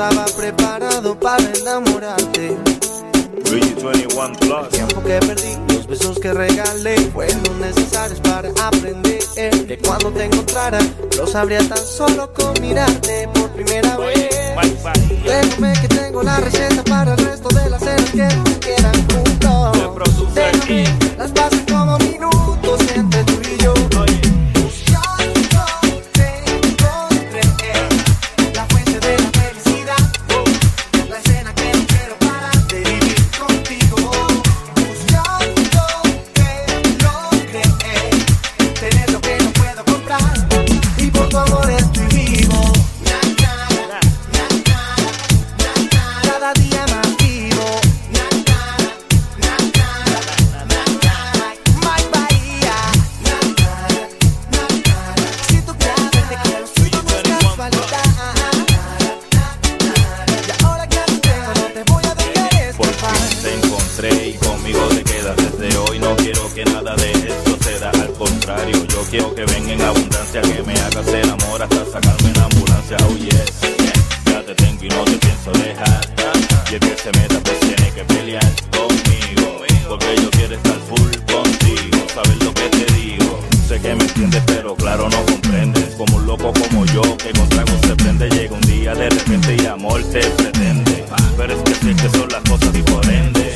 estaba preparado para enamorarte. Luigi 21 Plus. Tiempo que perdí, los besos que regalé fueron necesarios para aprender que cuando te encontrara lo sabría tan solo con mirarte por primera vez. Que venga en abundancia, que me hagas el amor hasta sacarme en ambulancia. Oh ya te tengo y no te pienso dejar. Y el que se meta pues tiene que pelear conmigo. Porque yo quiero estar full contigo. Sabes lo que te digo. Sé que me entiendes, pero claro no comprendes. Como un loco como yo, que con tragos se prende. Llega un día de repente y amor te pretende. Pero es que sé que son las cosas diferentes.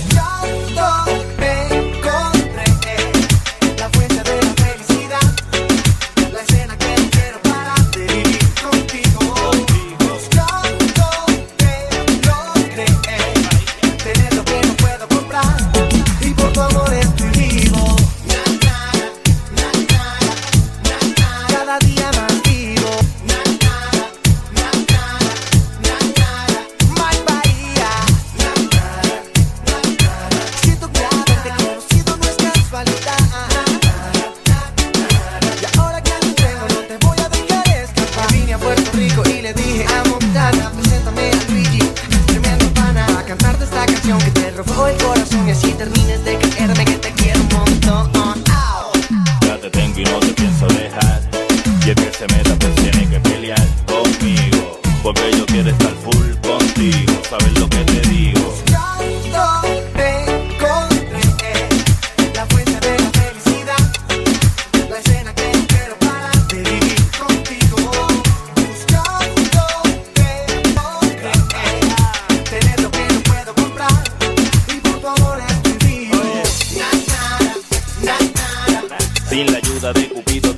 Que se meta pues tiene que pelear conmigo. Porque yo quiero estar full contigo. ¿Sabes lo que te digo? Te encontré la fuente de la felicidad, la escena que no quiero parar de vivir contigo. Buscando te logré tener lo que no puedo comprar y por tu amor Sin la ayuda de Cupido